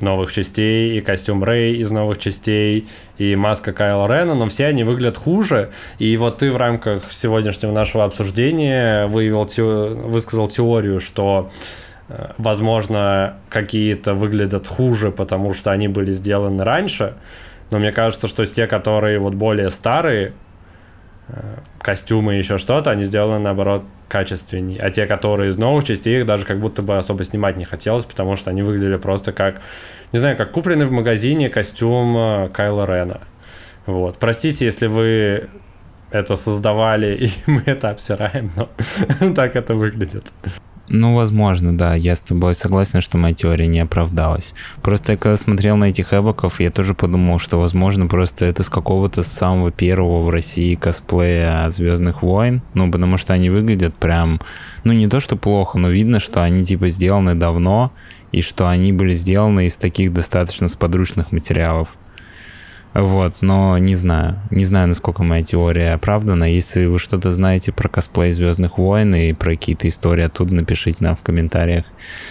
новых частей, и костюм Рэй из новых частей, и маска Кайла Рена, но все они выглядят хуже, и вот ты в рамках сегодняшнего нашего обсуждения выявил, высказал теорию, что Э, возможно, какие-то выглядят хуже, потому что они были сделаны раньше. Но мне кажется, что те, которые вот более старые, костюмы и еще что-то, они сделаны, наоборот, качественнее. А те, которые из новых частей, их даже как будто бы особо снимать не хотелось, потому что они выглядели просто как, не знаю, как купленный в магазине костюм э, Кайла Рена. Вот. Простите, если вы это создавали, и мы это обсираем, но так это выглядит. Ну, возможно, да. Я с тобой согласен, что моя теория не оправдалась. Просто я когда смотрел на этих эбоков, я тоже подумал, что, возможно, просто это с какого-то самого первого в России косплея Звездных войн. Ну, потому что они выглядят прям, ну, не то, что плохо, но видно, что они, типа, сделаны давно, и что они были сделаны из таких достаточно сподручных материалов. Вот, но не знаю. Не знаю, насколько моя теория оправдана. Если вы что-то знаете про косплей Звездных войн и про какие-то истории оттуда, напишите нам в комментариях.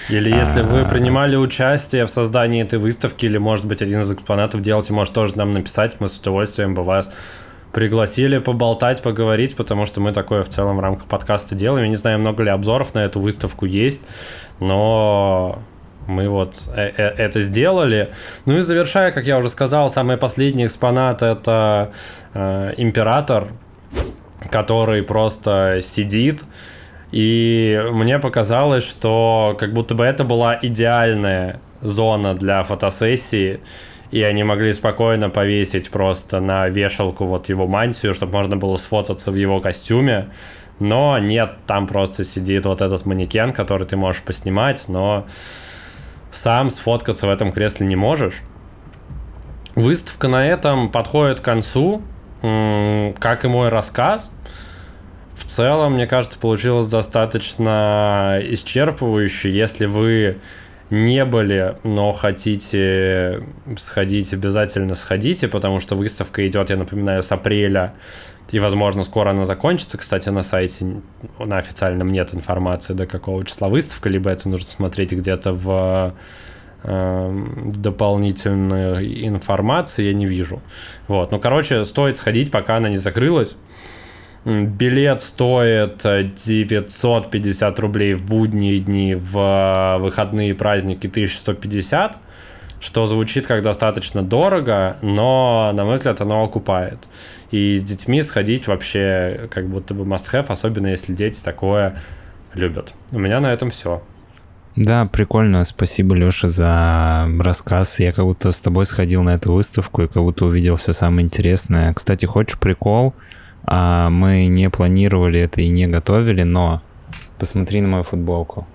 Или если а... вы принимали участие в создании этой выставки, или, может быть, один из экспонатов делаете, может тоже нам написать. Мы с удовольствием бы вас пригласили поболтать, поговорить, потому что мы такое в целом в рамках подкаста делаем. Я не знаю, много ли обзоров на эту выставку есть, но мы вот э, э, это сделали. Ну и завершая, как я уже сказал, самый последний экспонат это э, император, который просто сидит. И мне показалось, что как будто бы это была идеальная зона для фотосессии, и они могли спокойно повесить просто на вешалку вот его мантию, чтобы можно было сфотаться в его костюме. Но нет, там просто сидит вот этот манекен, который ты можешь поснимать, но сам сфоткаться в этом кресле не можешь. Выставка на этом подходит к концу, как и мой рассказ. В целом, мне кажется, получилось достаточно исчерпывающе. Если вы не были, но хотите сходить, обязательно сходите, потому что выставка идет, я напоминаю, с апреля, и, возможно, скоро она закончится. Кстати, на сайте на официальном нет информации, до какого числа выставка, либо это нужно смотреть где-то в э, дополнительной информации, я не вижу. Вот, ну, короче, стоит сходить, пока она не закрылась. Билет стоит 950 рублей в будние дни, в выходные праздники 1150, что звучит как достаточно дорого, но, на мой взгляд, оно окупает. И с детьми сходить вообще как будто бы must-have, особенно если дети такое любят. У меня на этом все. Да, прикольно. Спасибо, Леша, за рассказ. Я как будто с тобой сходил на эту выставку и как будто увидел все самое интересное. Кстати, хочешь прикол? А мы не планировали это и не готовили, но посмотри на мою футболку.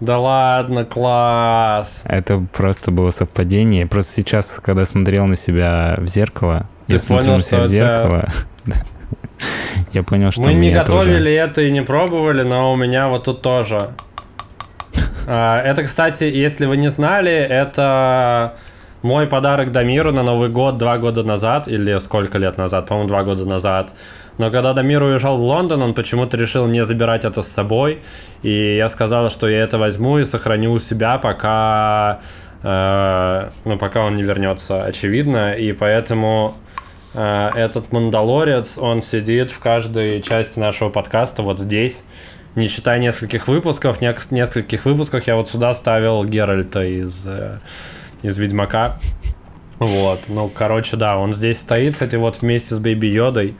Да ладно, класс. Это просто было совпадение. Просто сейчас, когда смотрел на себя в зеркало, Ты я смотрю понял, на себя в зеркало. Я понял, что Мы не готовили это и не пробовали, но у меня вот тут тоже. А, Это, кстати, если вы не знали, это мой подарок Дамиру на Новый год два года назад, или сколько лет назад, по-моему, два года назад. Но когда Дамир уезжал в Лондон, он почему-то решил не забирать это с собой. И я сказал, что я это возьму и сохраню у себя, пока, э, ну, пока он не вернется, очевидно. И поэтому э, этот мандалорец, он сидит в каждой части нашего подкаста вот здесь. Не считая нескольких выпусков, нек- нескольких выпусках я вот сюда ставил Геральта из, э, из Ведьмака. Вот, ну, короче, да, он здесь стоит, хотя вот вместе с Бэйби Йодой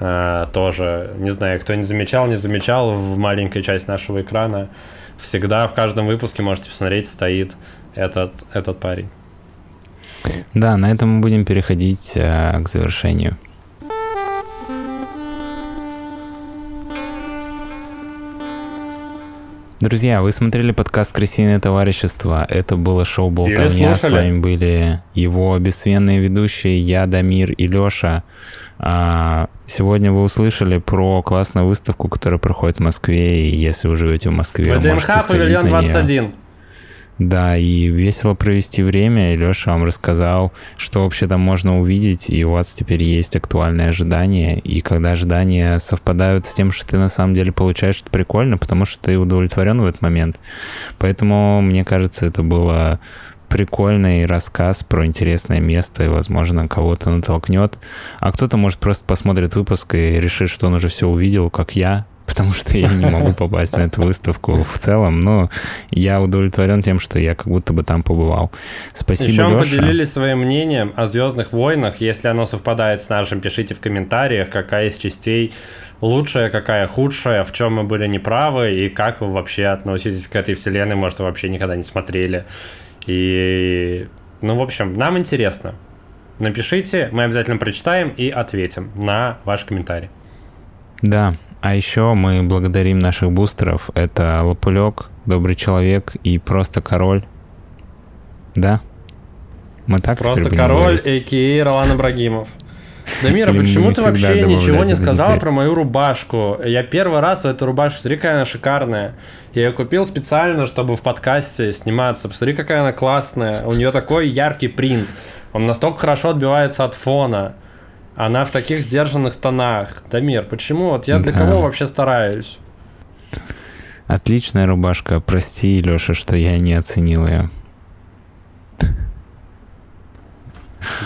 э, тоже, не знаю, кто не замечал, не замечал, в маленькой части нашего экрана всегда в каждом выпуске можете посмотреть, стоит этот, этот парень. Да, на этом мы будем переходить э, к завершению. Друзья, вы смотрели подкаст «Крысиное товарищество». Это было шоу «Болтовня». С вами были его бессменные ведущие я, Дамир и Леша. А, Сегодня вы услышали про классную выставку, которая проходит в Москве. И если вы живете в Москве, вы можете ВДНХ, сходить павильон на неё. 21. Да, и весело провести время. И Леша вам рассказал, что вообще там можно увидеть, и у вас теперь есть актуальные ожидания. И когда ожидания совпадают с тем, что ты на самом деле получаешь, это прикольно, потому что ты удовлетворен в этот момент. Поэтому, мне кажется, это было прикольный рассказ про интересное место и, возможно, кого-то натолкнет. А кто-то, может, просто посмотрит выпуск и решит, что он уже все увидел, как я, потому что я не могу попасть на эту выставку в целом, но я удовлетворен тем, что я как будто бы там побывал. Спасибо, Еще мы Леша. поделились своим мнением о Звездных войнах. Если оно совпадает с нашим, пишите в комментариях, какая из частей лучшая, какая худшая, в чем мы были неправы и как вы вообще относитесь к этой вселенной, может, вы вообще никогда не смотрели. И, ну, в общем, нам интересно. Напишите, мы обязательно прочитаем и ответим на ваш комментарий. Да, а еще мы благодарим наших бустеров. Это Лопулек, Добрый Человек и Просто Король. Да? Мы так Просто король, а.к.а. Ролан Абрагимов. Дамира, почему ты вообще ничего не сказала про мою рубашку? Я первый раз в эту рубашку, смотри, какая она шикарная. Я ее купил специально, чтобы в подкасте сниматься. Посмотри, какая она классная. У нее такой яркий принт. Он настолько хорошо отбивается от фона. Она в таких сдержанных тонах. Дамир, почему? Вот я для Да. кого вообще стараюсь? Отличная рубашка. Прости, Леша, что я не оценил ее.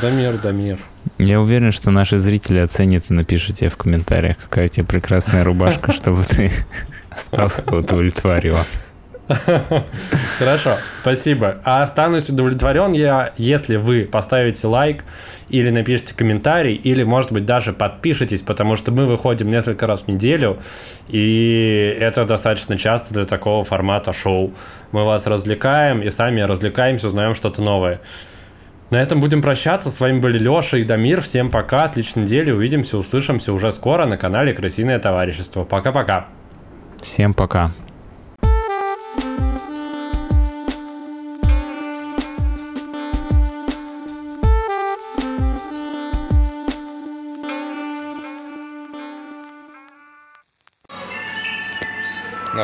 Дамир, Дамир. Я уверен, что наши зрители оценят и напишут тебе в комментариях, какая у тебя прекрасная рубашка, чтобы ты остался удовлетворен. Хорошо, спасибо. А останусь удовлетворен я, если вы поставите лайк или напишите комментарий, или, может быть, даже подпишитесь, потому что мы выходим несколько раз в неделю, и это достаточно часто для такого формата шоу. Мы вас развлекаем и сами развлекаемся, узнаем что-то новое. На этом будем прощаться. С вами были Леша и Дамир. Всем пока, отличной недели. Увидимся, услышимся уже скоро на канале Крысиное товарищество. Пока-пока. Всем пока.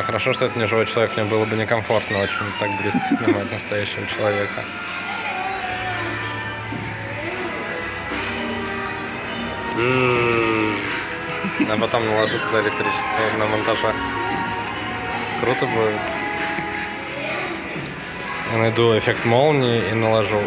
Но хорошо, что это не живой человек, мне было бы некомфортно очень так близко снимать настоящего человека. А потом наложу туда электричество на монтаже. Круто будет. Я найду эффект молнии и наложу.